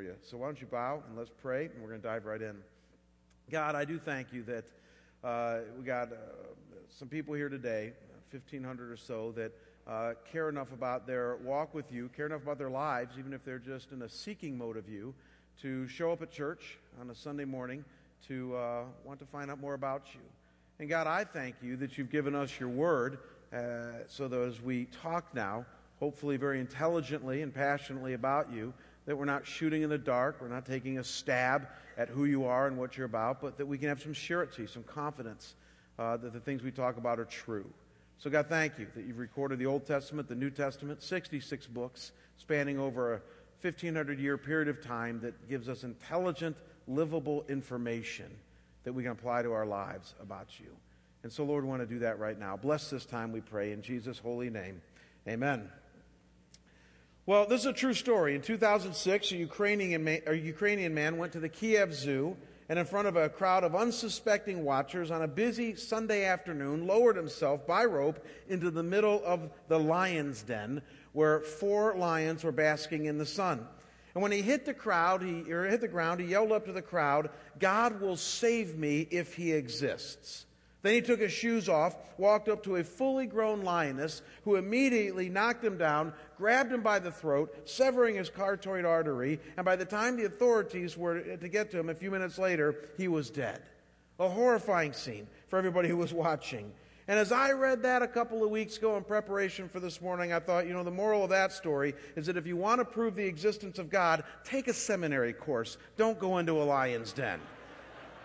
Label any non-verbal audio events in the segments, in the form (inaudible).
for you. So why don't you bow and let's pray, and we're going to dive right in. God, I do thank you that uh, we got uh, some people here today, 1,500 or so, that uh, care enough about their walk with you, care enough about their lives, even if they're just in a seeking mode of you, to show up at church on a Sunday morning to uh, want to find out more about you. And God, I thank you that you've given us your word uh, so that as we talk now, hopefully very intelligently and passionately about you, that we're not shooting in the dark, we're not taking a stab at who you are and what you're about, but that we can have some surety, some confidence uh, that the things we talk about are true. So, God, thank you that you've recorded the Old Testament, the New Testament, 66 books spanning over a 1500 year period of time that gives us intelligent, livable information that we can apply to our lives about you. And so, Lord, we want to do that right now. Bless this time, we pray, in Jesus' holy name. Amen. Well, this is a true story. In 2006, a Ukrainian man, a Ukrainian man went to the Kiev Zoo and, in front of a crowd of unsuspecting watchers on a busy Sunday afternoon, lowered himself by rope into the middle of the lion's den where four lions were basking in the sun. And when he hit the crowd, he or hit the ground, he yelled up to the crowd, "God will save me if he exists." Then he took his shoes off, walked up to a fully grown lioness who immediately knocked him down, grabbed him by the throat, severing his carotid artery, and by the time the authorities were to get to him a few minutes later, he was dead. A horrifying scene for everybody who was watching. And as I read that a couple of weeks ago in preparation for this morning, I thought, you know, the moral of that story is that if you want to prove the existence of God, take a seminary course. Don't go into a lion's den.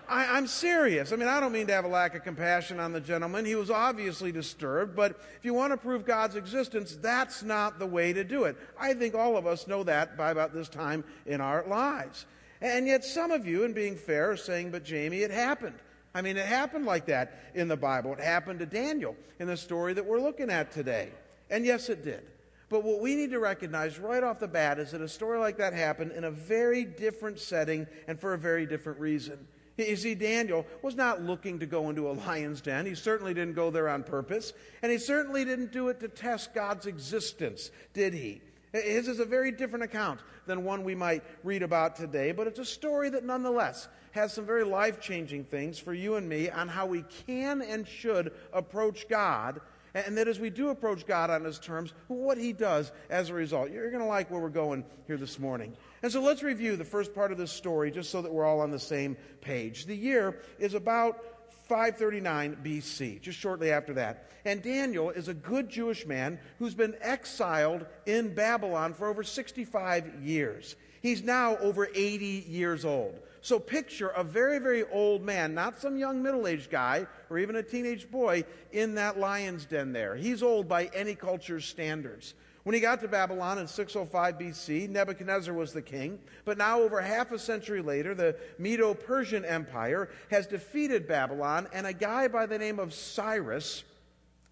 I, am serious. I mean, I don't mean to have a lack of compassion on the gentleman. He was obviously disturbed, but if you want to prove God's existence, that's not the way to do it. I think all of us know that by about this time in our lives. And yet, some of you, in being fair, are saying, but Jamie, it happened. I mean, it happened like that in the Bible. It happened to Daniel in the story that we're looking at today. And yes, it did. But what we need to recognize right off the bat is that a story like that happened in a very different setting and for a very different reason. You see, Daniel was not looking to go into a lion's den. He certainly didn't go there on purpose. And he certainly didn't do it to test God's existence, did he? His is a very different account than one we might read about today, but it's a story that nonetheless has some very life changing things for you and me on how we can and should approach God and that as we do approach God on His terms, what He does as a result. You're going to like where we're going here this morning. And so let's review the first part of this story just so that we're all on the same page. The year is about 539 BC, just shortly after that. And Daniel is a good Jewish man who's been exiled in Babylon for over 65 years. He's now over 80 years old. So picture a very, very old man, not some young middle aged guy or even a teenage boy in that lion's den there. He's old by any culture's standards. When he got to Babylon in 605 BC, Nebuchadnezzar was the king. But now, over half a century later, the Medo Persian Empire has defeated Babylon, and a guy by the name of Cyrus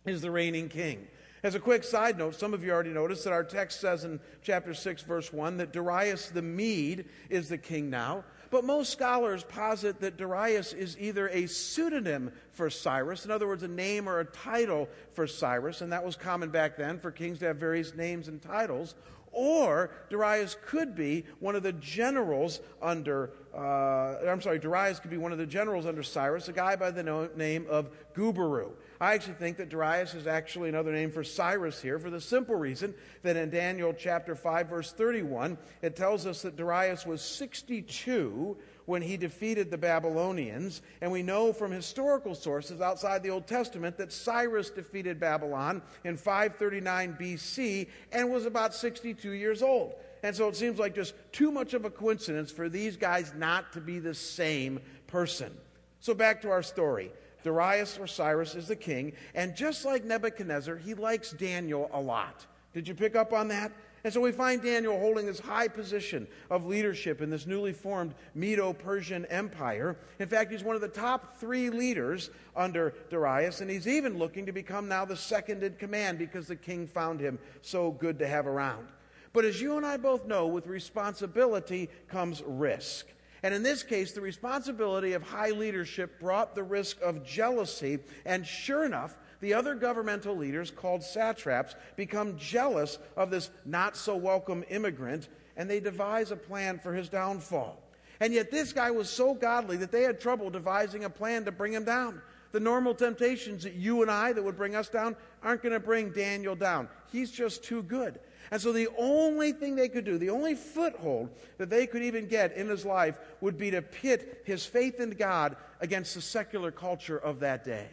is the reigning king. As a quick side note, some of you already noticed that our text says in chapter 6, verse 1, that Darius the Mede is the king now. But most scholars posit that Darius is either a pseudonym for Cyrus, in other words, a name or a title for Cyrus, and that was common back then for kings to have various names and titles, or Darius could be one of the generals under, uh, I'm sorry, Darius could be one of the generals under Cyrus, a guy by the name of Gubaru. I actually think that Darius is actually another name for Cyrus here for the simple reason that in Daniel chapter 5, verse 31, it tells us that Darius was 62 when he defeated the Babylonians. And we know from historical sources outside the Old Testament that Cyrus defeated Babylon in 539 BC and was about 62 years old. And so it seems like just too much of a coincidence for these guys not to be the same person. So back to our story. Darius or Cyrus is the king, and just like Nebuchadnezzar, he likes Daniel a lot. Did you pick up on that? And so we find Daniel holding this high position of leadership in this newly formed Medo Persian Empire. In fact, he's one of the top three leaders under Darius, and he's even looking to become now the second in command because the king found him so good to have around. But as you and I both know, with responsibility comes risk. And in this case, the responsibility of high leadership brought the risk of jealousy. And sure enough, the other governmental leaders, called satraps, become jealous of this not so welcome immigrant. and they devise a plan for his downfall. And yet, this guy was so godly that they had trouble devising a plan to bring him down. The normal temptations that you and I that would bring us down aren't going to bring Daniel down. He's just too good. And so, the only thing they could do, the only foothold that they could even get in his life would be to pit his faith in God against the secular culture of that day.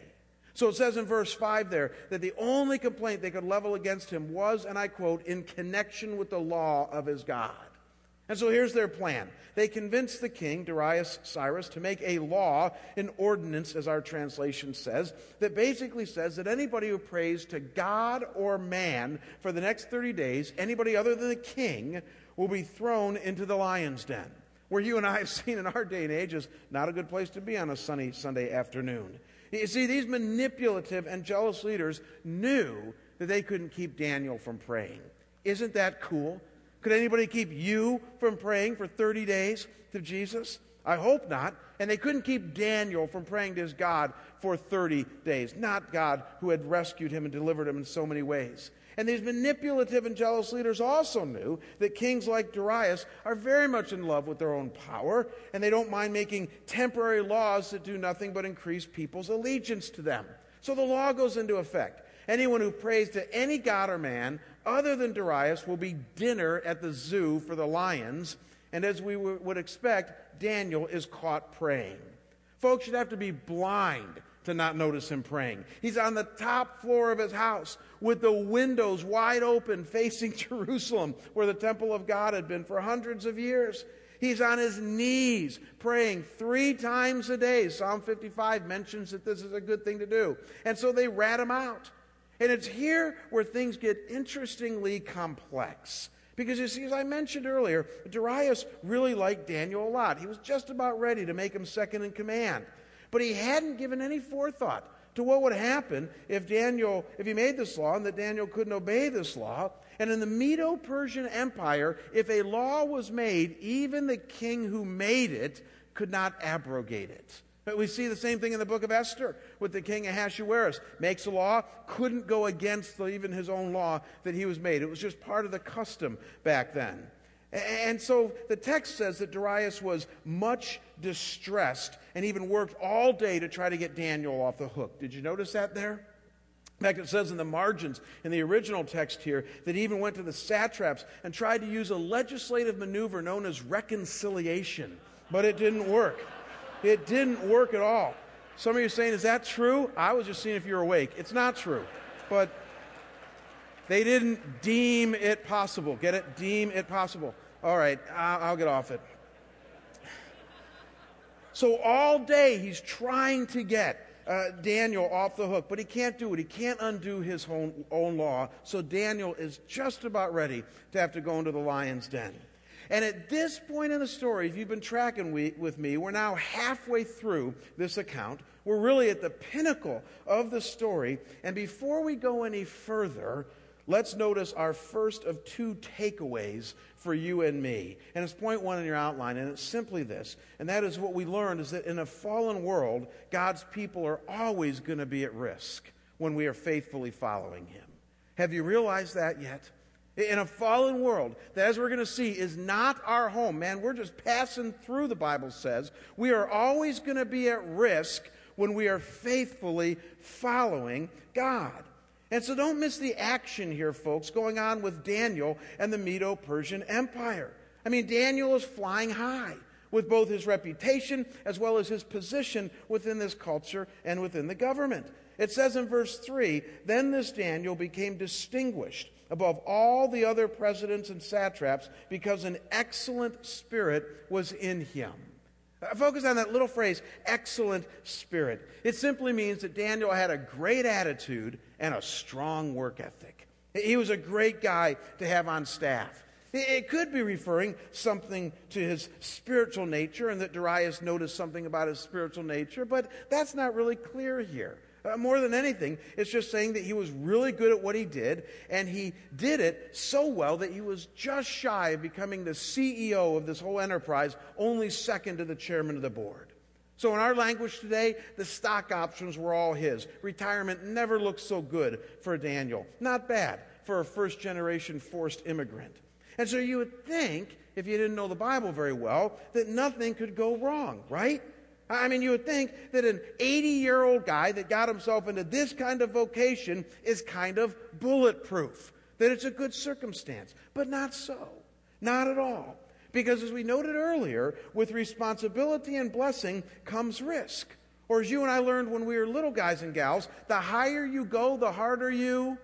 So it says in verse 5 there that the only complaint they could level against him was, and I quote, in connection with the law of his God. And so here's their plan. They convinced the king, Darius Cyrus, to make a law, an ordinance, as our translation says, that basically says that anybody who prays to God or man for the next 30 days, anybody other than the king, will be thrown into the lion's den. Where you and I have (laughs) seen in our day and age is not a good place to be on a sunny Sunday afternoon. You see, these manipulative and jealous leaders knew that they couldn't keep Daniel from praying. Isn't that cool? Could anybody keep you from praying for 30 days to Jesus? I hope not. And they couldn't keep Daniel from praying to his God for 30 days. Not God who had rescued him and delivered him in so many ways. And these manipulative and jealous leaders also knew that kings like Darius are very much in love with their own power, and they don't mind making temporary laws that do nothing but increase people's allegiance to them. So the law goes into effect. Anyone who prays to any god or man other than Darius will be dinner at the zoo for the lions. And as we would expect, Daniel is caught praying. Folks should have to be blind to not notice him praying. He's on the top floor of his house with the windows wide open (laughs) facing Jerusalem, where the temple of God had been for hundreds of years. He's on his knees praying three times a day. Psalm 55 mentions that this is a good thing to do. And so they rat him out. And it's here where things get interestingly complex. Because you see, as I mentioned earlier, Darius really liked Daniel a lot. He was just about ready to make him second in command. But he hadn't given any forethought to what would happen if Daniel, if he made this law and that Daniel couldn't obey this law. And in the Medo Persian Empire, if a law was made, even the king who made it could not abrogate it. But we see the same thing in the book of Esther with the king Ahasuerus. Makes a law, couldn't go against even his own law that he was made. It was just part of the custom back then. And so the text says that Darius was much distressed and even worked all day to try to get Daniel off the hook. Did you notice that there? In fact, it says in the margins in the original text here that he even went to the satraps and tried to use a legislative maneuver known as reconciliation, but it didn't work. It didn't work at all. Some of you are saying, Is that true? I was just seeing if you're awake. It's not true. But they didn't deem it possible. Get it? Deem it possible. All right, I'll, get off it. So all day he's trying to get uh, Daniel off the hook, but he can't do it. He can't undo his own, own law. So Daniel is just about ready to have to go into the lion's den. And at this point in the story, if you've been tracking we, with me, we're now halfway through this account. We're really at the pinnacle of the story. And before we go any further, let's notice our first of two takeaways for you and me. And it's point one in your outline, and it's simply this. And that is what we learned is that in a fallen world, God's people are always going to be at risk when we are faithfully following Him. Have you realized that yet? In a fallen world that, as we're going to see, is not our home. Man, we're just passing through, the Bible says. We are always going to be at risk when we are faithfully following God. And so don't miss the action here, folks, going on with Daniel and the Medo Persian Empire. I mean, Daniel is flying high with both his reputation as well as his position within this culture and within the government. It says in verse 3 Then this Daniel became distinguished above all the other presidents and satraps because an excellent spirit was in him. Uh, focus on that little phrase, excellent spirit. It simply means that Daniel had a great attitude and a strong work ethic. He was a great guy to have on staff. It could be referring something to his spiritual nature, and that Darius noticed something about his spiritual nature, but that's not really clear here. Uh, more than anything, it's just saying that he was really good at what he did, and he did it so well that he was just shy of becoming the CEO of this whole enterprise, only second to the chairman of the board. So, in our language today, the stock options were all his. Retirement never looked so good for Daniel. Not bad for a first generation forced immigrant. And so you would think, if you didn't know the Bible very well, that nothing could go wrong, right? I mean, you would think that an 80 year old guy that got himself into this kind of vocation is kind of bulletproof, that it's a good circumstance. But not so. Not at all. Because as we noted earlier, with responsibility and blessing comes risk. Or as you and I learned when we were little guys and gals, the higher you go, the harder you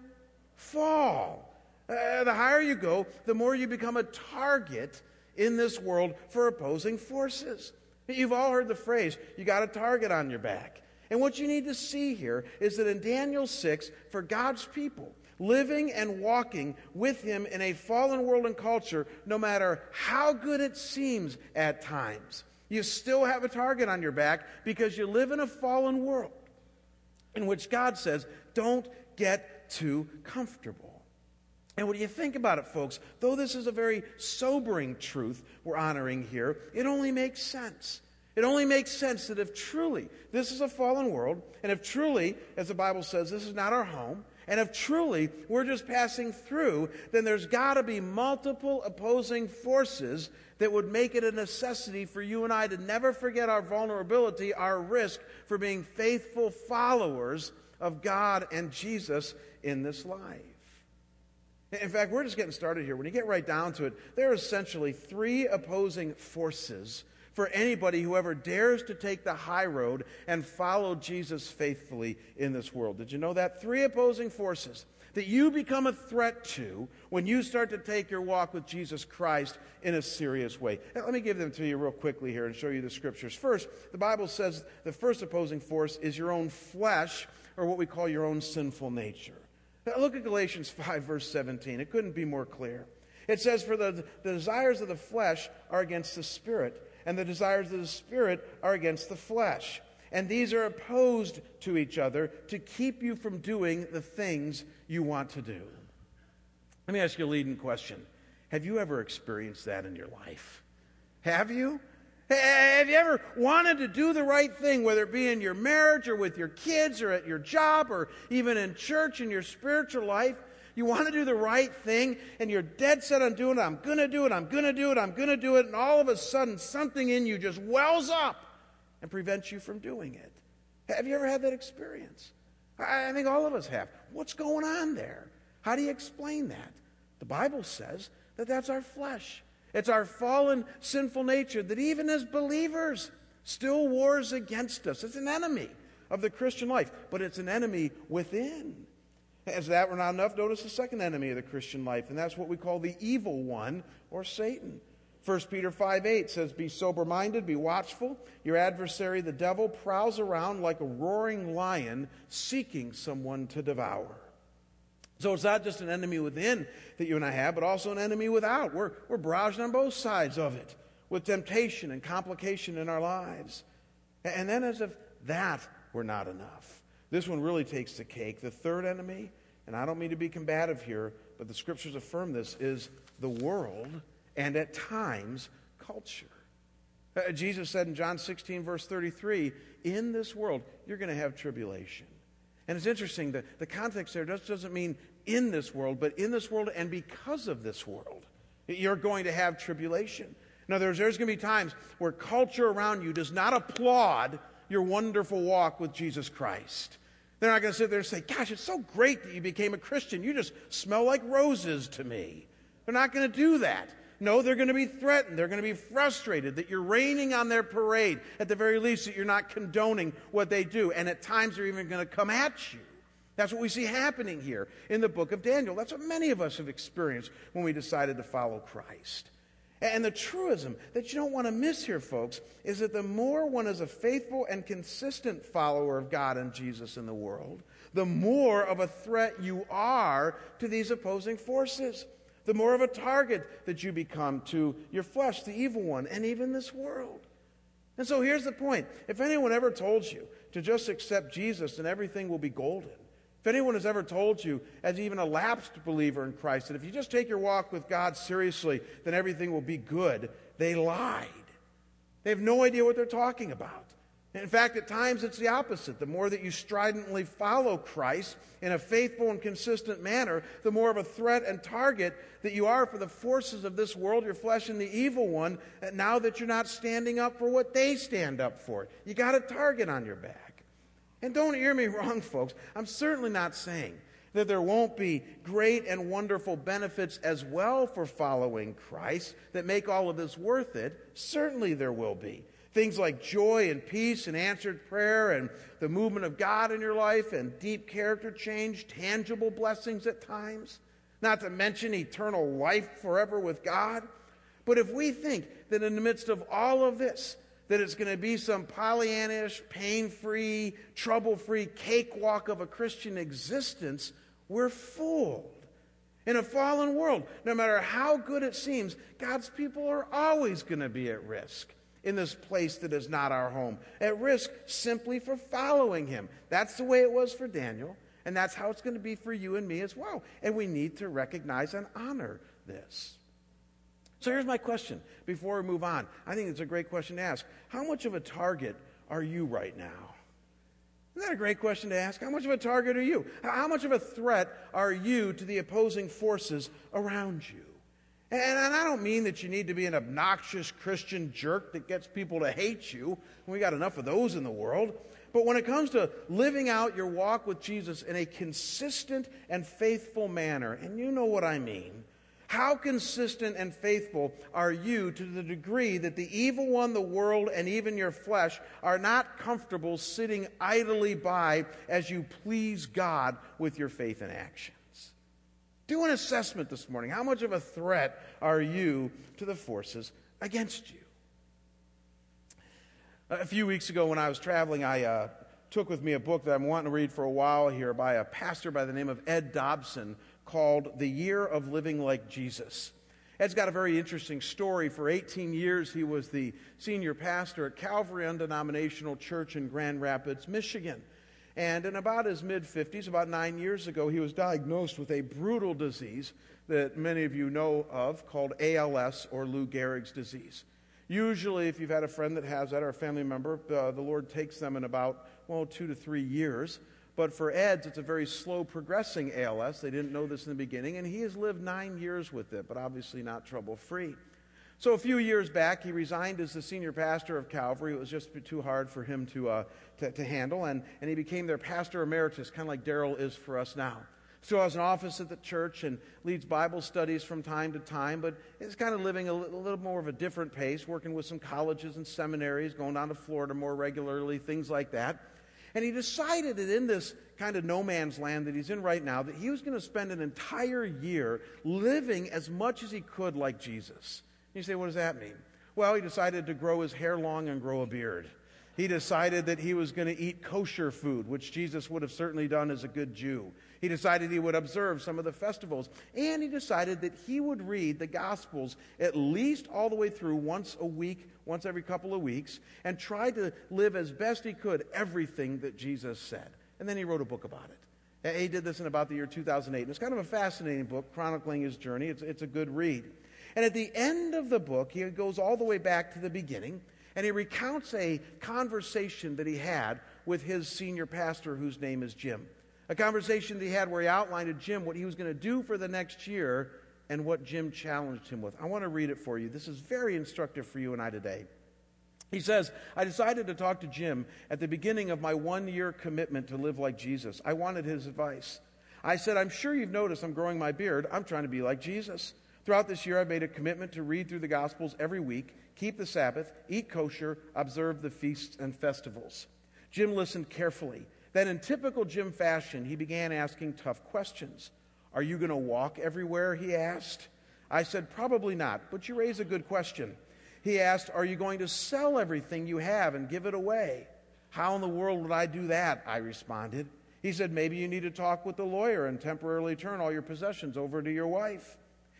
fall. Uh, the higher you go, the more you become a target in this world for opposing forces. You've all heard the phrase, you got a target on your back. And what you need to see here is that in Daniel 6, for God's people, living and walking with Him in a fallen world and culture, no matter how good it seems at times, you still have a target on your back because you live in a fallen world in which God says, don't get too comfortable. And when you think about it, folks, though this is a very sobering truth we're honoring here, it only makes sense. It only makes sense that if truly this is a fallen world, and if truly, as the Bible says, this is not our home, and if truly we're just passing through, then there's got to be multiple opposing forces that would make it a necessity for you and I to never forget our vulnerability, our risk for being faithful followers of God and Jesus in this life. In fact, we're just getting started here. When you get right down to it, there are essentially three opposing forces for anybody who ever dares to take the high road and follow Jesus faithfully in this world. Did you know that? Three opposing forces that you become a threat to when you start to take your walk with Jesus Christ in a serious way. Now, let me give them to you real quickly here and show you the scriptures. First, the Bible says the first opposing force is your own flesh, or what we call your own sinful nature. Look at Galatians (laughs) 5, verse 17. It couldn't be more clear. It says, For the, the desires of the flesh are against the spirit, and the desires of the spirit are against the flesh. And these are opposed to each other to keep you from doing the things you want to do. Let me ask you a leading question. Have you ever experienced that in your life? Have you? Have you ever wanted to do the right thing, whether it be in your marriage or with your kids or at your job or even in church in your spiritual life? You want to do the right thing and you're dead set on doing it. I'm going to do it. I'm going to do it. I'm going to do it. And all of a sudden, something in you just wells up and prevents you from doing it. Have you ever had that experience? I think all of us have. What's going on there? How do you explain that? The Bible says that that's our flesh. It's our fallen, sinful nature that even as believers still wars against us. It's an enemy of the Christian life, but it's an enemy within. As that were not enough, notice the second enemy of the Christian life, and that's what we call the evil one or Satan. 1 Peter 5 8 says, Be sober minded, be watchful. Your adversary, the devil, prowls around like a roaring lion seeking someone to devour. So it's not just an enemy within that you and I have, but also an enemy without. We're, we're browsing on both sides of it with temptation and complication in our lives. And then, as if that were not enough, this one really takes the cake. The third enemy, and I don't mean to be combative here, but the scriptures affirm this, is the world and at times culture. Uh, Jesus said in John 16, verse 33, in this world, you're going to have tribulation. And it's interesting that the context there just doesn't mean in this world, but in this world and because of this world. You're going to have tribulation. In other words, there's going to be times where culture around you does not applaud your wonderful walk with Jesus Christ. They're not going to sit there and say, Gosh, it's so great that you became a Christian. You just smell like roses to me. They're not going to do that. No, they're going to be threatened. They're going to be frustrated that you're raining on their parade. At the very least, that you're not condoning what they do. And at times, they're even going to come at you. That's what we see happening here in the book of Daniel. That's what many of us have experienced when we decided to follow Christ. And the truism that you don't want to miss here, folks, is that the more one is a faithful and consistent follower of God and Jesus in the world, the more of a threat you are to these opposing forces the more of a target that you become to your flesh, the evil one, and even this world. And so here's the point. If anyone ever told you to just accept Jesus and everything will be golden, if anyone has ever told you, as even a lapsed believer in Christ, that if you just take your walk with God seriously, then everything will be good, they lied. They have no idea what they're talking about. In fact, at times it's the opposite. The more that you stridently follow Christ in a faithful and consistent manner, the more of a threat and target that you are for the forces of this world, your flesh, and the evil one, uh, now that you're not standing up for what they stand up for. You got a target on your back. And don't hear me (laughs) wrong, folks. I'm certainly not saying that there won't be great and wonderful benefits as well for following Christ that make all of this worth it. Certainly there will be. Things like joy and peace and answered prayer and the movement of God in your life and deep character change, tangible blessings at times, not to mention eternal life forever with God. But if we think that in the midst of all of this, that it's going to be some Pollyannish, pain free, trouble free cakewalk of a Christian existence, we're fooled. In a fallen world, no matter how good it seems, God's people are always going to be at risk in this place that is not our home, at risk simply for following Him. That's the way it was for Daniel, and that's how it's going to be for you and me as well. And we need to recognize and honor this. So here's my question before we move on. I think it's a great question to ask. How much of a target are you right now? Isn't that a great question to ask? How much of a target are you? How much of a threat are you to the opposing forces around you? And, I don't mean that you need to be an obnoxious Christian jerk that gets people to hate you. We got enough of those in the world. But when it comes to living out your walk with Jesus in a consistent and faithful manner, and you know what I mean, how consistent and faithful are you to the degree that the evil one, the world, and even your flesh are not comfortable sitting idly by as you please God with your faith and actions? Do an assessment this morning. How much of a threat are you to the forces against you? A few weeks ago, when I was traveling, I uh, took with me a book that I'm wanting to read for a while here by a pastor by the name of Ed Dobson called The Year of Living Like Jesus. Ed's got a very interesting story. For 18 years, he was the senior pastor at Calvary Undenominational Church in Grand Rapids, Michigan. And in about his mid 50s, about nine years ago, he was diagnosed with a brutal disease that many of you know of called ALS or Lou Gehrig's disease. Usually, if you've had a friend that has that or a family member, uh, the Lord takes them in about, well, two to three years. But for Ed's, it's a very slow progressing ALS. They didn't know this in the beginning, and he has lived nine years with it, but obviously not trouble free. So a few years back, he resigned as the senior pastor of Calvary. It was just too hard for him to, uh, to, to, handle, and, and he became their pastor emeritus, kind of like Daryl is for us now. Still has an office at the church and leads Bible studies from time to time, but is kind of living a little, a little more of a different pace, working with some colleges and seminaries, going down to Florida more regularly, things like that. And he decided that in this kind of no man's land that he's in right now, that he was going to spend an entire year living as much as he could like Jesus. You say, what does that mean? Well, he decided to grow his hair long and grow a beard. He decided that he was going to eat kosher food, which Jesus would have certainly done as a good Jew. He decided he would observe some of the festivals. And he decided that he would read the Gospels at least all the way through once a week once every couple of weeks, and try to live as best he could everything that Jesus said. And then he wrote a book about it. He did this in about the year 2008. And it's kind of a fascinating book, chronicling his journey. It's, it's a good read. And at the end of the book, he goes all the way back to the beginning, and he recounts a conversation that he had with his senior pastor, whose name is Jim. A conversation that he had where he outlined to Jim what he was going to do for the next year and what Jim challenged him with. I want to read it for you. This is very instructive for you and I today. He says, I decided to talk to Jim at the beginning of my one year commitment to live like Jesus. I wanted his advice. I said, I'm sure you've noticed I'm growing my beard. I'm trying to be like Jesus. Throughout this year, I've made a commitment to read through the Gospels every week, keep the Sabbath, eat kosher, observe the feasts and festivals. Jim listened carefully. Then, in typical Jim fashion, he began asking tough questions. Are you going to walk everywhere? He asked. I said, Probably not, but you raise a good question. He asked, Are you going to sell everything you have and give it away? How in the world would I do that? I responded. He said, Maybe you need to talk with the lawyer and temporarily turn all your possessions over to your wife.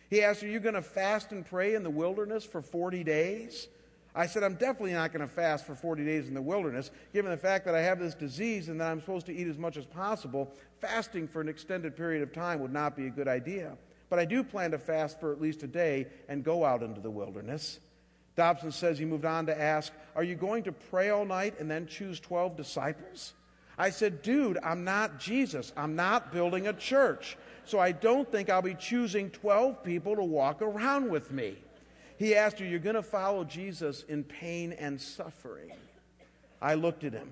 He asked, Are you going to fast and pray in the wilderness for 40 days? I said, I'm definitely not going to fast for 40 days in the wilderness, given the fact that I have this disease and that I'm supposed to eat as much as possible. Fasting for an extended period of time would not be a good idea. But I do plan to fast for at least a day and go out into the wilderness. Dobson says he moved on to ask, Are you going to pray all night and then choose 12 disciples? I said, Dude, I'm not Jesus. I'm not building a church. So I don't think I'll be choosing 12 people to walk around with me. He asked, Are You're going to follow Jesus in pain and suffering? I looked at him.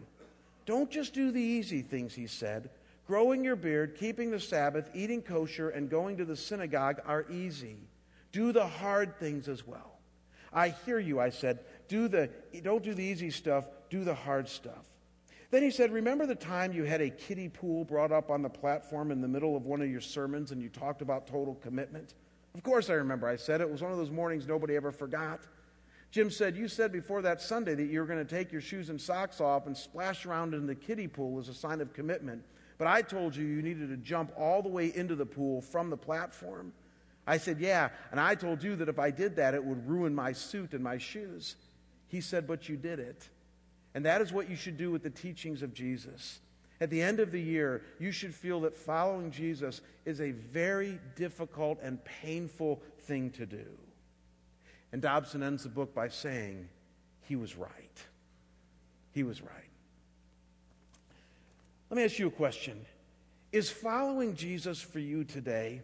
Don't just do the easy things, he said. Growing your beard, keeping the Sabbath, eating kosher, and going to the synagogue are easy. Do the hard things as well. I hear you, I said. Do the, don't do the easy stuff, do the hard stuff. Then he said, Remember the time you had a kiddie pool brought up on the platform in the middle of one of your sermons and you talked about total commitment? Of course I remember. I said it was one of those mornings nobody ever forgot. Jim said, You said before that Sunday that you were going to take your shoes and socks off and splash around in the kiddie pool as a sign of commitment. But I told you you needed to jump all the way into the pool from the platform. I said, Yeah. And I told you that if I did that, it would ruin my suit and my shoes. He said, But you did it. And that is what you should do with the teachings of Jesus. At the end of the year, you should feel that following Jesus is a very difficult and painful thing to do. And Dobson ends the book by saying, He was right. He was right. Let me ask you a question Is following Jesus for you today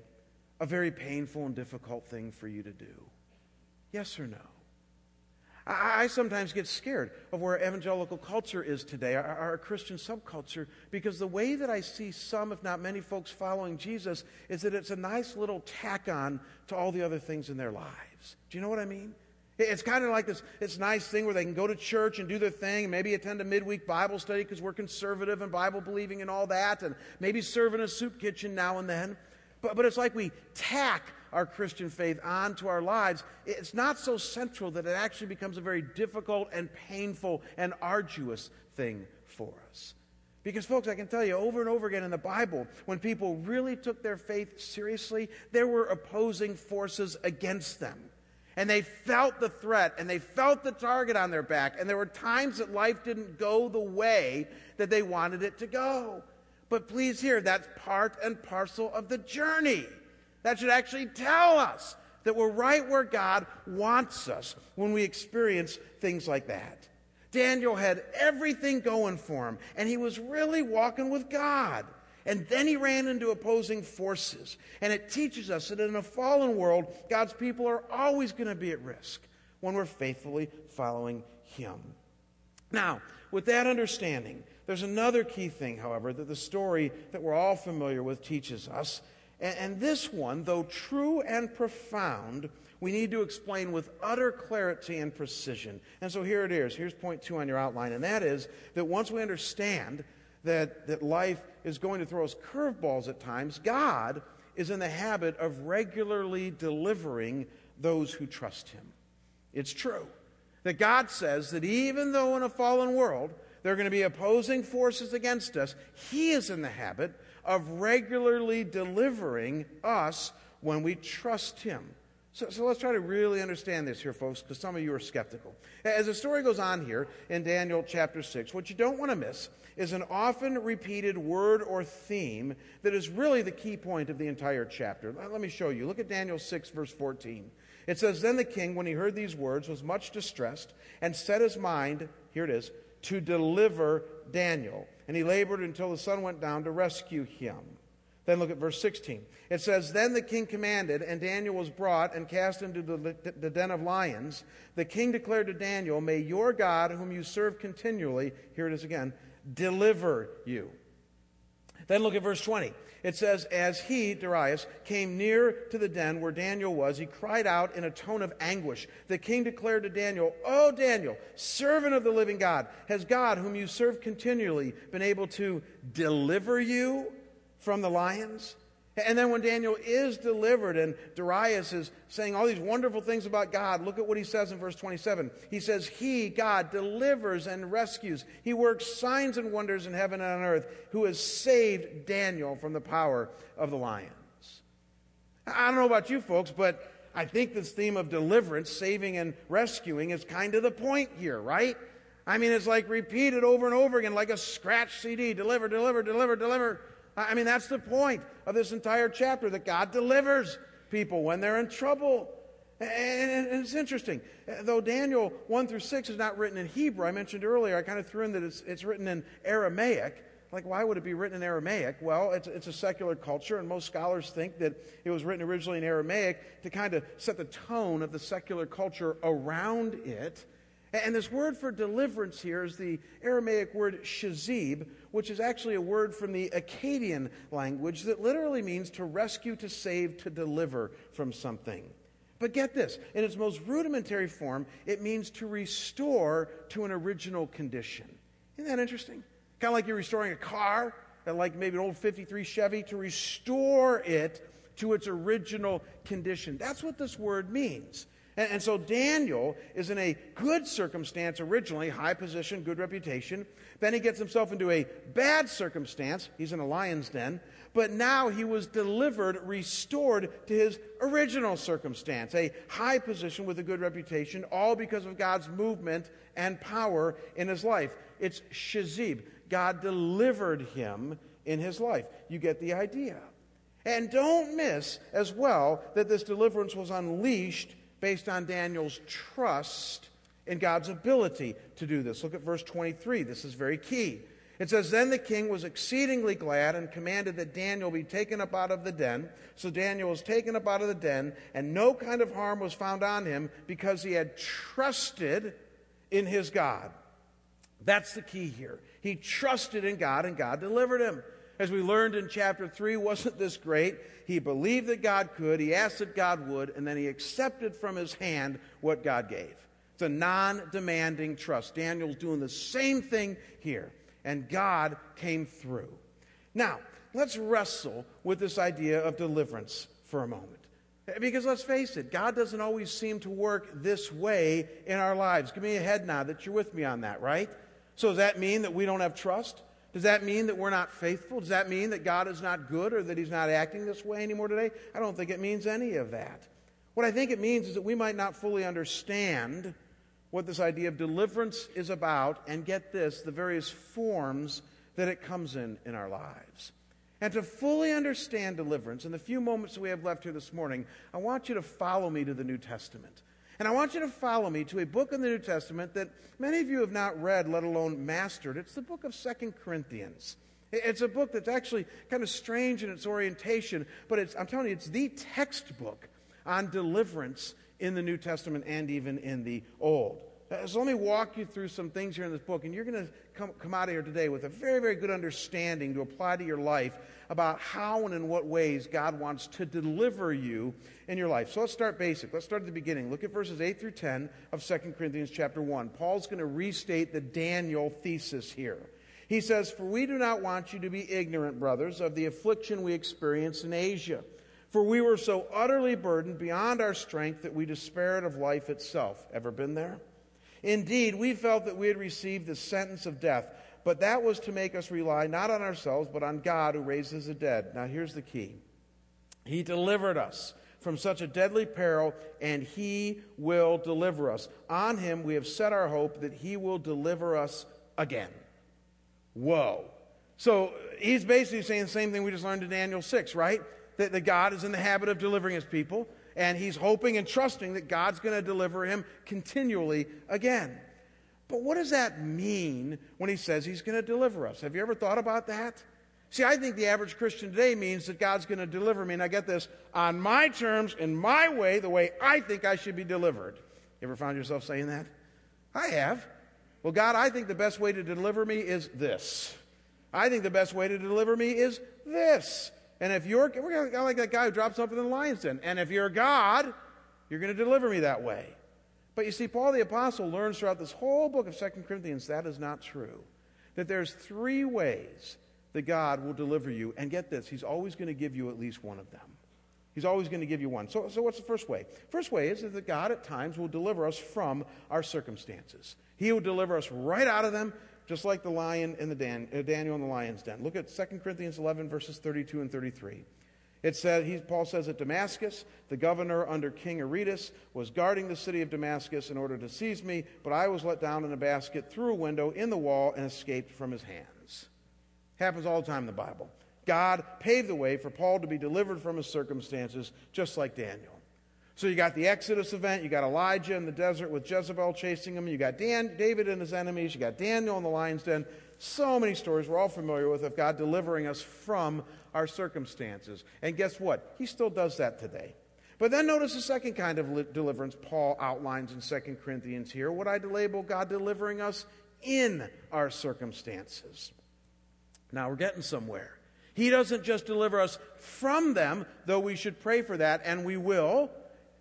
a very painful and difficult thing for you to do? Yes or no? I, sometimes get scared of where evangelical culture is today, our, our, Christian subculture, because the way that I see some, if not many folks following Jesus, is that it's a nice little tack on to all the other things in their lives. Do you know what I mean? It's kind of like this, this nice thing where they can go to church and do their thing, and maybe attend a midweek Bible study because we're conservative and Bible believing and all that, and maybe serve in a soup kitchen now and then. But, but it's like we tack our Christian faith onto our lives. It's not so central that it actually becomes a very difficult and painful and arduous thing for us. Because, folks, I can tell you over and over again in the Bible, when people really took their faith seriously, there were opposing forces against them. And they felt the threat and they felt the target on their back. And there were times that life didn't go the way that they wanted it to go. But please hear, that's part and parcel of the journey. That should actually tell us that we're right where God wants us when we experience things like that. Daniel had everything going for him, and he was really walking with God. And then he ran into opposing forces. And it teaches us that in a fallen world, God's people are always going to be at risk when we're faithfully following him. Now, with that understanding, there's another key thing, however, that the story that we're all familiar with teaches us. And, and this one, though true and profound, we need to explain with utter clarity and precision. And so here it is. Here's point two on your outline, and that is that once we understand that, that life is going to throw us curveballs at times, God is in the habit of regularly delivering those who trust Him. It's true that God says that even though in a fallen world there are going to be opposing forces against us, He is in the habit of regularly delivering us when we trust Him. So, so let's try to really understand this here, folks, because some of you are skeptical. As the story goes on here in Daniel chapter 6, what you don't want to miss is an often repeated word or theme that is really the key point of the entire chapter. Let me show you. Look at Daniel 6, verse 14. It says, Then the king, when he heard these words, was much distressed and set his mind, here it is, to deliver Daniel. And he labored until the sun went down to rescue him. Then look at verse 16. It says, Then the king commanded, and Daniel was brought and cast into the, the, den of lions. The king declared to Daniel, May your God, whom you serve continually, here it is again, deliver you. Then look at verse 20. It says, As he, Darius, came near to the den where Daniel was, he cried out in a tone of anguish. The king declared to Daniel, O Daniel, servant of the living God, has God, whom you serve continually, been able to deliver you from the lions? And then when Daniel is delivered and Darius is saying all these wonderful things about God, look at what he says in verse 27. He says, He, God, delivers and rescues. He works signs and wonders in heaven and on earth, who has saved Daniel from the power of the lions. I don't know about you folks, but I think this theme of deliverance, saving, and rescuing is kind of the point here, right? I mean, it's like repeated over and over again, like a scratch CD deliver, deliver, deliver, deliver. I mean, that's the point of this entire chapter that God delivers people when they're in trouble. And it's interesting. Though Daniel 1 through 6 is not written in Hebrew, I mentioned earlier, I kind of threw in that it's, it's written in Aramaic. Like, why would it be written in Aramaic? Well, it's, it's a secular culture, and most scholars think that it was written originally in Aramaic to kind of set the tone of the secular culture around it. And this word for deliverance here is the Aramaic word shazib, which is actually a word from the Akkadian language that literally means to rescue, to save, to deliver from something. But get this in its most rudimentary form, it means to restore to an original condition. Isn't that interesting? Kind of like you're restoring a car, like maybe an old 53 Chevy, to restore it to its original condition. That's what this word means. And, and, so Daniel is in a good circumstance originally, high position, good reputation. Then he gets himself into a bad circumstance. He's in a lion's den. But now he was delivered, restored to his original circumstance, a high position with a good reputation, all because of God's movement and power in his life. It's Shazib. God delivered him in his life. You get the idea. And don't miss as well that this deliverance was unleashed based on Daniel's trust in God's ability to do this. Look at verse 23. This is very key. It says, Then the king was exceedingly glad and commanded that Daniel be taken up out of the den. So Daniel was taken up out of the den, and no kind of harm was found on him because he had trusted in his God. That's the key here. He trusted in God, and God delivered him. As we learned in chapter 3, wasn't this great? He believed that God could, he asked that God would, and then he accepted from his hand what God gave. It's a non demanding trust. Daniel's doing the same thing here, and God came through. Now, let's wrestle with this idea of deliverance for a moment. Because let's face it, God doesn't always seem to work this way in our lives. Give me a head nod that you're with me on that, right? So, does that mean that we don't have trust? Does that mean that we're not faithful? Does that mean that God is not good or that He's not acting this way anymore today? I don't think it means any of that. What I think it means is that we might not fully understand what this idea of deliverance is about, and get this, the various forms that it comes in in our lives. And to fully understand deliverance, in the few moments we have left here this morning, I want you to follow me to the New Testament. And I want you to follow me to a book in the New Testament that many of you have not read, let alone mastered. It's the book of Second Corinthians. It's a book that's actually kind of strange in its orientation, but I'm telling you, it's the textbook on deliverance in the New Testament and even in the Old. Uh, so let me walk you through some things here in this book, and you're going to come, come out of here today with a very, very good understanding to apply to your life about how and in what ways God wants to deliver you in your life. So let's start basic. Let's start at the beginning. Look at verses 8 through 10 of 2 Corinthians chapter 1. Paul's going to restate the Daniel thesis here. He says, For we do not want you to be ignorant, brothers, of the affliction we experienced in Asia. For we were so utterly burdened beyond our strength that we despaired of life itself. Ever been there? Indeed, we felt that we had received the sentence of death, but that was to make us rely not on ourselves, but on God who raises the dead. Now, here's the key He delivered us from such a deadly peril, and He will deliver us. On Him we have set our hope that He will deliver us again. Whoa. So he's basically saying the same thing we just learned in Daniel 6, right? That, that God is in the habit of delivering his people and he's hoping and trusting that God's going to deliver him continually again. But what does that mean when he says he's going to deliver us? Have you ever thought about that? See, I think the average Christian today means that God's going to deliver me, and I get this, on my terms, in my way, the way I think I should be delivered. You ever found yourself saying that? I have. Well, God, I think the best way to deliver me is this. I think the best way to deliver me is this. And if you're, we're like that guy who dropped something in the lion's den. And if you're God, you're going to deliver me that way. But you see, Paul the Apostle learns throughout this whole book of Second Corinthians that is not true. That there's three ways that God will deliver you. And get this, he's always going to give you at least one of them. He's always going to give you one. So, so what's the first way? First way is that God at times will deliver us from our circumstances. He will deliver us right out of them just like the lion in the Dan, uh, Daniel in the lion's den. Look at 2 Corinthians 11, verses 32 and 33. It said, he, Paul says at Damascus, the governor under King Aretas was guarding the city of Damascus in order to seize me, but I was let down in a basket through a window in the wall and escaped from his hands. Happens all the time in the Bible. God paved the way for Paul to be delivered from his circumstances, just like Daniel. So you got the Exodus event, you got Elijah in the desert with Jezebel chasing him, you got Dan, David and his enemies, you got Daniel in the lion's den. So many stories we're all familiar with of God delivering us from our circumstances. And guess what? He still does that today. But then notice the second kind of deliverance Paul outlines in 2 Corinthians here, what I label God delivering us in our circumstances. Now we're getting somewhere. He doesn't just deliver us from them, though we should pray for that, and we will,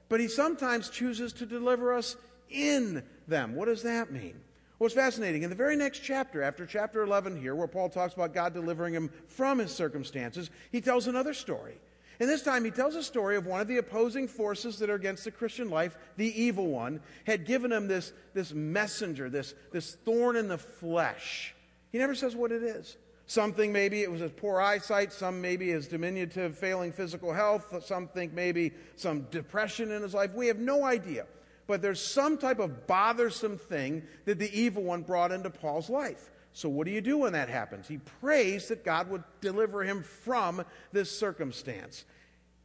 but He sometimes chooses to deliver us in them. What does that mean? It's fascinating. In the very next chapter, after chapter 11 here, where Paul talks about God delivering him from his circumstances, he tells another story. And this time he tells a story of one of the opposing forces that are against the Christian life, the evil one, had given him this, this messenger, this, this thorn in the flesh. He never says what it is. Something maybe it was his poor eyesight, some maybe his diminutive failing physical health, some think maybe some depression in his life. We have no idea. But there's some type of bothersome thing that the evil one brought into Paul's life. So, what do you do when that happens? He prays that God would deliver him from this circumstance.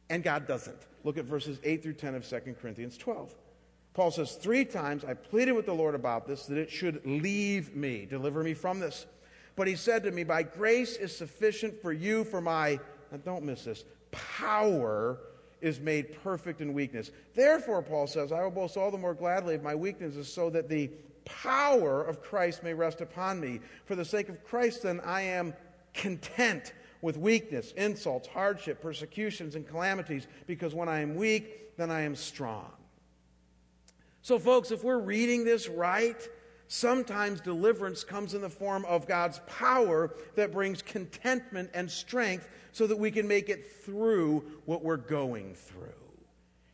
And God doesn't. Look at verses 8 through 10 of 2 Corinthians 12. Paul says, Three times I pleaded with the Lord about this, that it should leave me, deliver me from this. But he said to me, My grace is sufficient for you, for my, don't miss this, power is made perfect in weakness. Therefore, Paul says, I will boast all the more gladly of my weaknesses, so that the power of Christ may rest upon me. For the sake of Christ, then, I am content with weakness, insults, hardship, persecutions, and calamities, because when I am weak, then I am strong. So, folks, if we're reading this right, Sometimes deliverance comes in the form of God's power that brings contentment and strength so that we can make it through what we're going through.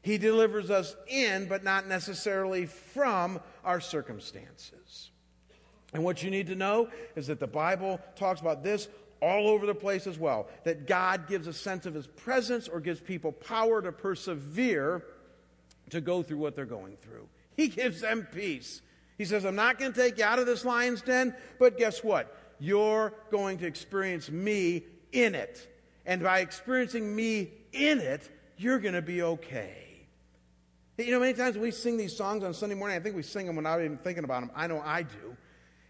He delivers us in, but not necessarily from our circumstances. And what you need to know is that the Bible talks about this all over the place as well that God gives a sense of his presence or gives people power to persevere to go through what they're going through. He gives them peace. He says, I'm not going to take you out of this lion's den, but guess what? You're going to experience me in it. And by experiencing me in it, you're going to be okay. You know, many times we sing these songs on Sunday morning, I think we sing them without even thinking about them. I know I do.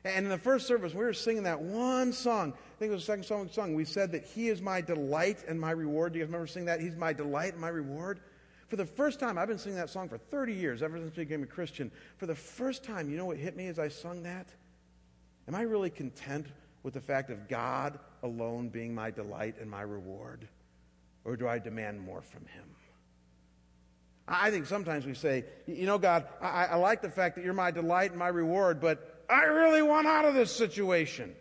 And in the first service, we were singing that one song. I think it was the second song we sung. We said that He is my delight and my reward. Do you guys remember singing that? He's my delight and my reward. For the first time, I've been singing that song for 30 years, ever since I became a Christian. For the first time, you know what hit me as I sung that? Am I really content with the fact of God alone being my delight and my reward? Or do I demand more from Him? I think sometimes we say, you know, God, I, I like the fact that you're my delight and my reward, but I really want out of this situation.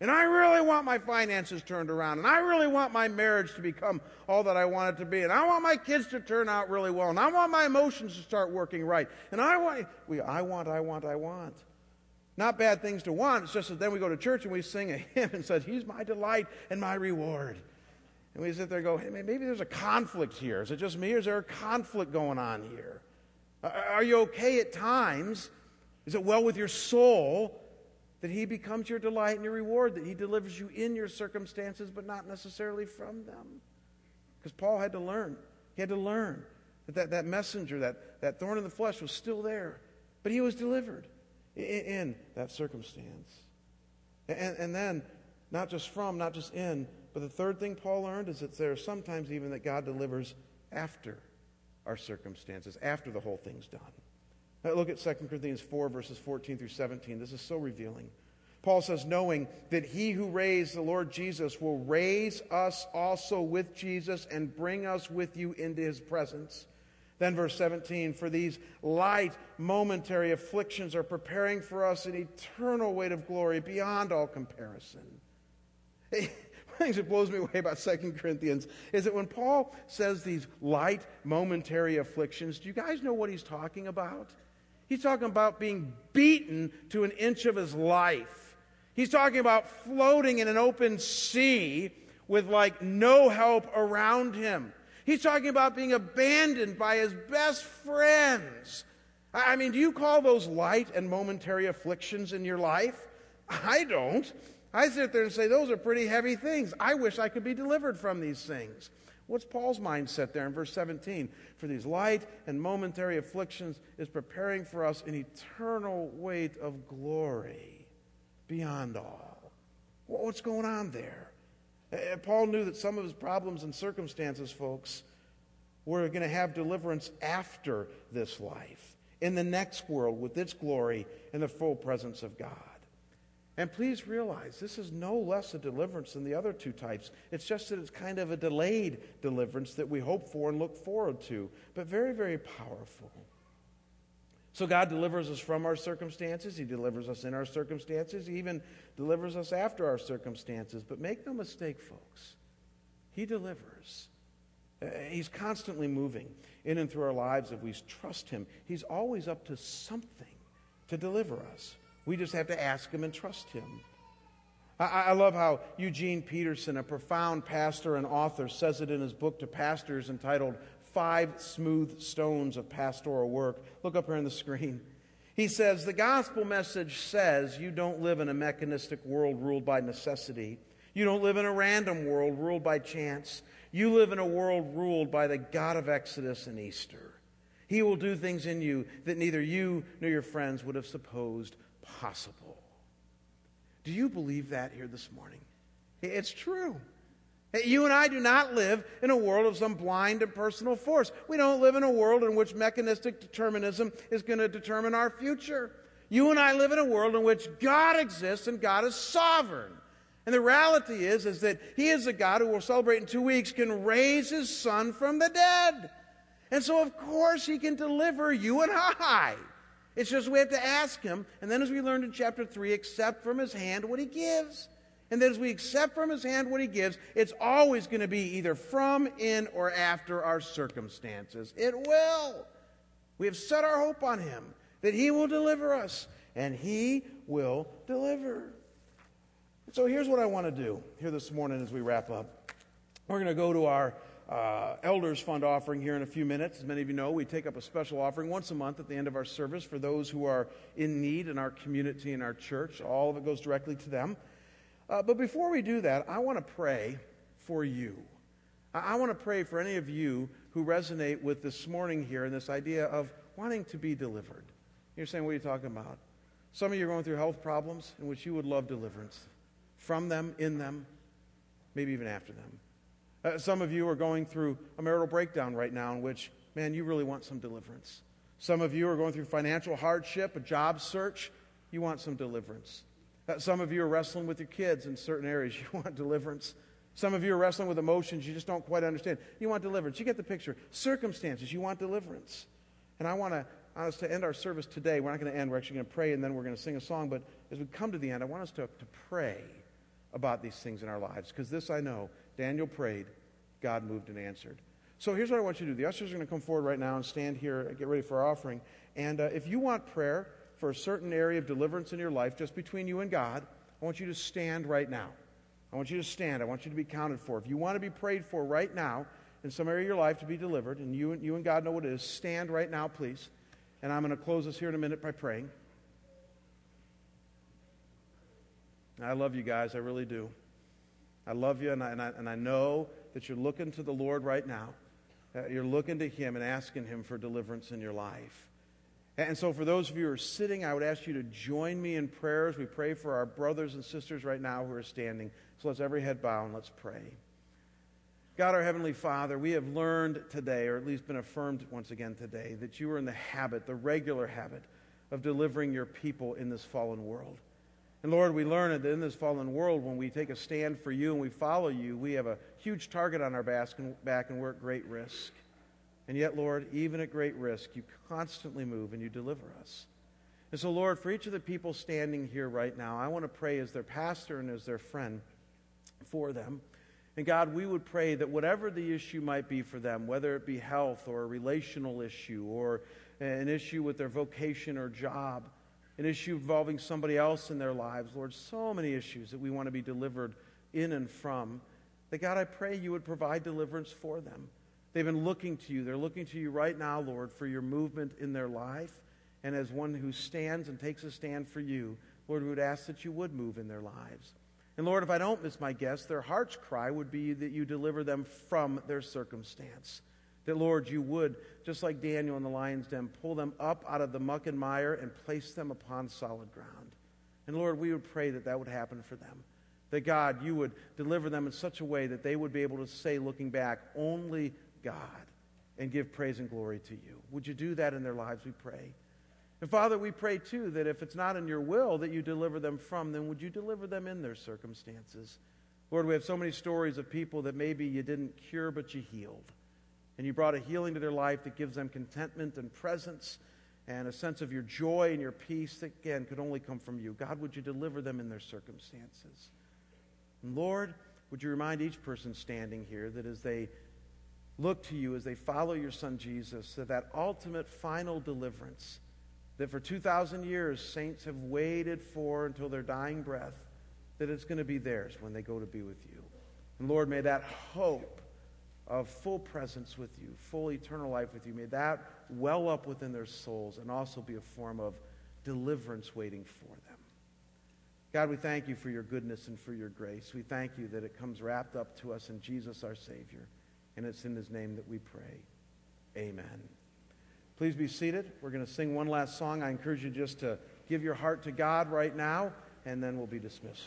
And I really want my finances turned around. And I really want my marriage to become all that I want it to be. And I want my kids to turn out really well. And I want my emotions to start working right. And I want, we, I want, I want, I want. Not bad things to want. It's just that then we go to church and we sing a hymn and says, He's my delight and my reward. And we sit there and go, hey, maybe there's a conflict here. Is it just me or is there a conflict going on here? Are you okay at times? Is it well with your soul? that He becomes your delight and your reward, that He delivers you in your circumstances, but not necessarily from them. Because Paul had to learn. He had to learn that that, that messenger, that, that thorn in the flesh, was still there. But he was delivered in, that circumstance. And, and then, not just from, not just in, but the third thing Paul learned is that there are sometimes even that God delivers after our circumstances, after the whole thing's done. Now look at 2 Corinthians 4, verses 14 through 17. This is so revealing. Paul says, knowing that he who raised the Lord Jesus will raise us also with Jesus and bring us with you into his presence. Then, verse 17, for these light, momentary afflictions are preparing for us an eternal weight of glory beyond all comparison. (laughs) One thing that blows me away about 2 Corinthians is that when Paul says these light, momentary afflictions, do you guys know what he's talking about? He's talking about being beaten to an inch of his life. He's talking about floating in an open sea with like no help around him. He's talking about being abandoned by his best friends. I mean, do you call those light and momentary afflictions in your life? I don't. I sit there and say, those are pretty heavy things. I wish I could be delivered from these things. What's Paul's mindset there in verse 17? For these light and momentary afflictions is preparing for us an eternal weight of glory beyond all. What's going on there? Uh, Paul knew that some of his problems and circumstances, folks, were going to have deliverance after this life, in the next world with its glory and the full presence of God. And please realize this is no less a deliverance than the other two types. It's just that it's kind of a delayed deliverance that we hope for and look forward to, but very, very powerful. So God delivers us from our circumstances. He delivers us in our circumstances. He even delivers us after our circumstances. But make no mistake, folks, He delivers. Uh, he's constantly moving in and through our lives if we trust Him. He's always up to something to deliver us. We just have to ask Him and trust Him. I, I love how Eugene Peterson, a profound pastor and author, says it in his book to pastors entitled five smooth stones of pastoral work. Look up here on the screen. He says, The gospel message says you don't live in a mechanistic world ruled by necessity. You don't live in a random world ruled by chance. You live in a world ruled by the God of Exodus and Easter. He will do things in you that neither you nor your friends would have supposed possible. Do you believe that here this morning? It's true. You and I do not live in a world of some blind impersonal force. We don't live in a world in which mechanistic determinism is going to determine our future. You and I live in a world in which God exists and God is sovereign. And the reality is, is that He is a God who will celebrate in two weeks, can raise His Son from the dead. And so, of course, He can deliver you and I. It's just we have to ask Him, and then, as we learned in chapter 3, accept from His hand what He gives. And that as we accept from his hand what he gives, it's always going to be either from, in, or after our circumstances. It will. We have set our hope on him that he will deliver us, and he will deliver. So here's what I want to do here this morning as we wrap up. We're going to go to our uh, Elders Fund offering here in a few minutes. As many of you know, we take up a special offering once a month at the end of our service for those who are in need in our community and our church. All of it goes directly to them. Uh, but before we do that, I want to pray for you. I, I want to pray for any of you who resonate with this morning here and this idea of wanting to be delivered. You're saying, what are you talking about? Some of you are going through health problems in which you would love deliverance from them, in them, maybe even after them. Uh, some of you are going through a marital breakdown right now in which, man, you really want some deliverance. Some of you are going through financial hardship, a job search. You want some deliverance. Some of you are wrestling with your kids in certain areas. (laughs) You want deliverance. Some of you are wrestling with emotions you just don't quite understand. You want deliverance. You get the picture. Circumstances, you want deliverance. And I want to, us to end our service today. We're not going to end. We're actually going to pray and then we're going to sing a song. But as we come to the end, I want us to, to pray about these things in our lives. Because this I know Daniel prayed, God moved and answered. So here's what I want you to do. The ushers are going to come forward right now and stand here, and get ready for our offering. And uh, if you want prayer, for a certain area of deliverance in your life, just between you and God, I want you to stand right now. I want you to stand. I want you to be counted for. If you want to be prayed for right now in some area of your life to be delivered, and you, and you and God know what it is, stand right now, please. And I'm going to close this here in a minute by praying. I love you guys. I really do. I love you, and I, and I, and I know that you're looking to the Lord right now. Uh, you're looking to Him and asking Him for deliverance in your life. And so, for those of you who are sitting, I would ask you to join me in prayers. We pray for our brothers and sisters right now who are standing. So, let's every head bow and let's pray. God, our Heavenly Father, we have learned today, or at least been affirmed once again today, that you are in the habit, the regular habit, of delivering your people in this fallen world. And Lord, we learn that in this fallen world, when we take a stand for you and we follow you, we have a huge target on our back and we're at great risk. And yet, Lord, even at great risk, you constantly move and you deliver us. And so, Lord, for each of the people standing here right now, I want to pray as their pastor and as their friend for them. And God, we would pray that whatever the issue might be for them, whether it be health or a relational issue or an issue with their vocation or job, an issue involving somebody else in their lives, Lord, so many issues that we want to be delivered in and from, that God, I pray you would provide deliverance for them. They've been looking to you. They're looking to you right now, Lord, for your movement in their life. And as one who stands and takes a stand for you, Lord, we would ask that you would move in their lives. And Lord, if I don't miss my guess, their heart's cry would be that you deliver them from their circumstance. That, Lord, you would, just like Daniel in the lion's den, pull them up out of the muck and mire and place them upon solid ground. And Lord, we would pray that that would happen for them. That, God, you would deliver them in such a way that they would be able to say, looking back, only God, and give praise and glory to you. Would you do that in their lives, we pray? And Father, we pray too that if it's not in your will that you deliver them from, then would you deliver them in their circumstances? Lord, we have so many stories of people that maybe you didn't cure, but you healed. And you brought a healing to their life that gives them contentment and presence and a sense of your joy and your peace that, again, could only come from you. God, would you deliver them in their circumstances? And Lord, would you remind each person standing here that as they look to you, as they follow your Son Jesus, that that ultimate final deliverance that for 2,000 years saints have waited for until their dying breath, that it's going to be theirs when they go to be with you. And Lord, may that hope of full presence with you, full eternal life with you, may that well up within their souls and also be a form of deliverance waiting for them. God, we thank you for your goodness and for your grace. We thank you that it comes wrapped up to us in Jesus our Savior. And it's in his name that we pray. Amen. Please be seated. We're going to sing one last song. I encourage you just to give your heart to God right now, and then we'll be dismissed.